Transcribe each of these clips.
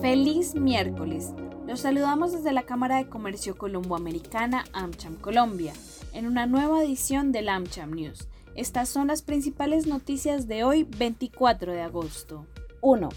Feliz miércoles. Los saludamos desde la Cámara de Comercio Colomboamericana AmCham Colombia, en una nueva edición del AmCham News. Estas son las principales noticias de hoy, 24 de agosto. 1.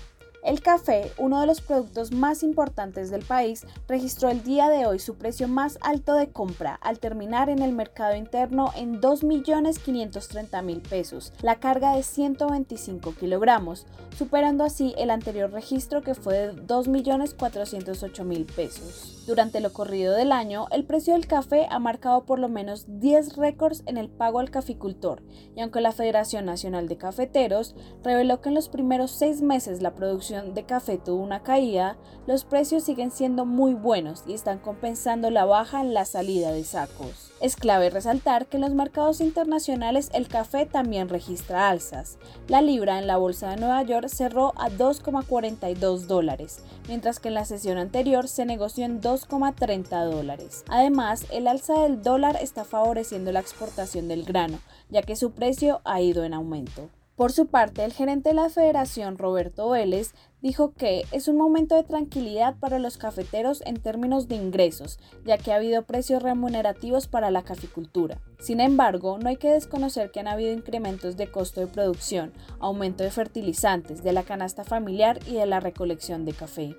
El café, uno de los productos más importantes del país, registró el día de hoy su precio más alto de compra al terminar en el mercado interno en 2.530.000 pesos, la carga de 125 kilogramos, superando así el anterior registro que fue de 2.408.000 pesos. Durante lo corrido del año, el precio del café ha marcado por lo menos 10 récords en el pago al caficultor, y aunque la Federación Nacional de Cafeteros reveló que en los primeros seis meses la producción de café tuvo una caída, los precios siguen siendo muy buenos y están compensando la baja en la salida de sacos. Es clave resaltar que en los mercados internacionales el café también registra alzas. La libra en la bolsa de Nueva York cerró a 2,42 dólares, mientras que en la sesión anterior se negoció en 2,30 dólares. Además, el alza del dólar está favoreciendo la exportación del grano, ya que su precio ha ido en aumento. Por su parte, el gerente de la federación, Roberto Vélez, dijo que es un momento de tranquilidad para los cafeteros en términos de ingresos, ya que ha habido precios remunerativos para la caficultura. Sin embargo, no hay que desconocer que han habido incrementos de costo de producción, aumento de fertilizantes, de la canasta familiar y de la recolección de café,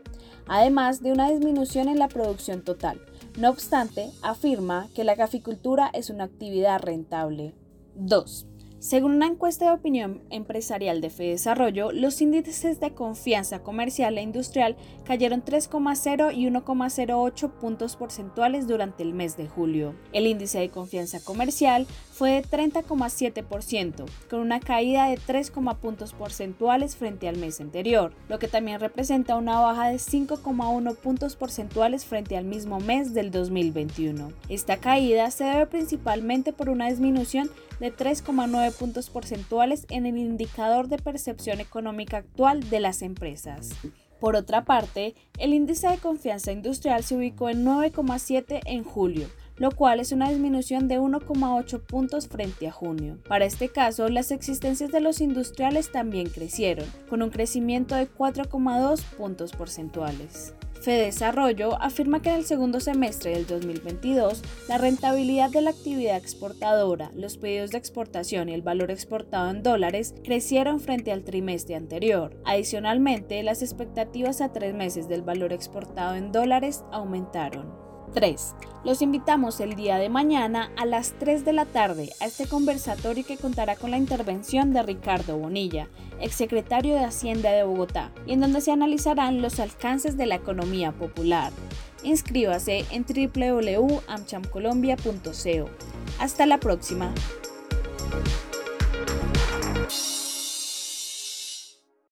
además de una disminución en la producción total. No obstante, afirma que la caficultura es una actividad rentable. 2. Según una encuesta de opinión empresarial de Desarrollo, los índices de confianza comercial e industrial cayeron 3,0 y 1,08 puntos porcentuales durante el mes de julio. El índice de confianza comercial fue de 30,7%, con una caída de 3, puntos porcentuales frente al mes anterior, lo que también representa una baja de 5,1 puntos porcentuales frente al mismo mes del 2021. Esta caída se debe principalmente por una disminución de 3,9 puntos porcentuales en el indicador de percepción económica actual de las empresas. Por otra parte, el índice de confianza industrial se ubicó en 9,7 en julio, lo cual es una disminución de 1,8 puntos frente a junio. Para este caso, las existencias de los industriales también crecieron, con un crecimiento de 4,2 puntos porcentuales. Desarrollo afirma que en el segundo semestre del 2022 la rentabilidad de la actividad exportadora, los pedidos de exportación y el valor exportado en dólares crecieron frente al trimestre anterior. Adicionalmente, las expectativas a tres meses del valor exportado en dólares aumentaron. 3. Los invitamos el día de mañana a las 3 de la tarde a este conversatorio que contará con la intervención de Ricardo Bonilla, exsecretario de Hacienda de Bogotá, y en donde se analizarán los alcances de la economía popular. Inscríbase en www.amchamcolombia.co. Hasta la próxima.